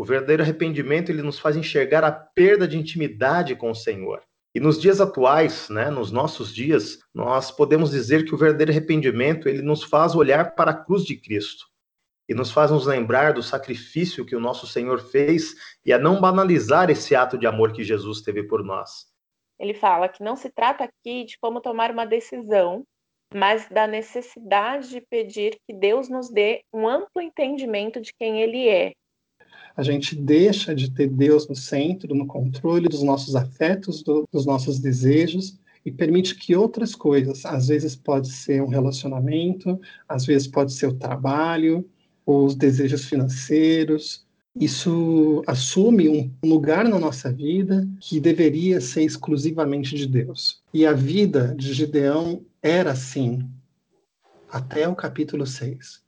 O verdadeiro arrependimento ele nos faz enxergar a perda de intimidade com o Senhor. E nos dias atuais, né, nos nossos dias, nós podemos dizer que o verdadeiro arrependimento ele nos faz olhar para a cruz de Cristo e nos faz nos lembrar do sacrifício que o nosso Senhor fez e a não banalizar esse ato de amor que Jesus teve por nós. Ele fala que não se trata aqui de como tomar uma decisão, mas da necessidade de pedir que Deus nos dê um amplo entendimento de quem Ele é, a gente deixa de ter Deus no centro, no controle dos nossos afetos, do, dos nossos desejos, e permite que outras coisas, às vezes pode ser um relacionamento, às vezes pode ser o trabalho, ou os desejos financeiros, isso assume um lugar na nossa vida que deveria ser exclusivamente de Deus. E a vida de Gideão era assim, até o capítulo 6.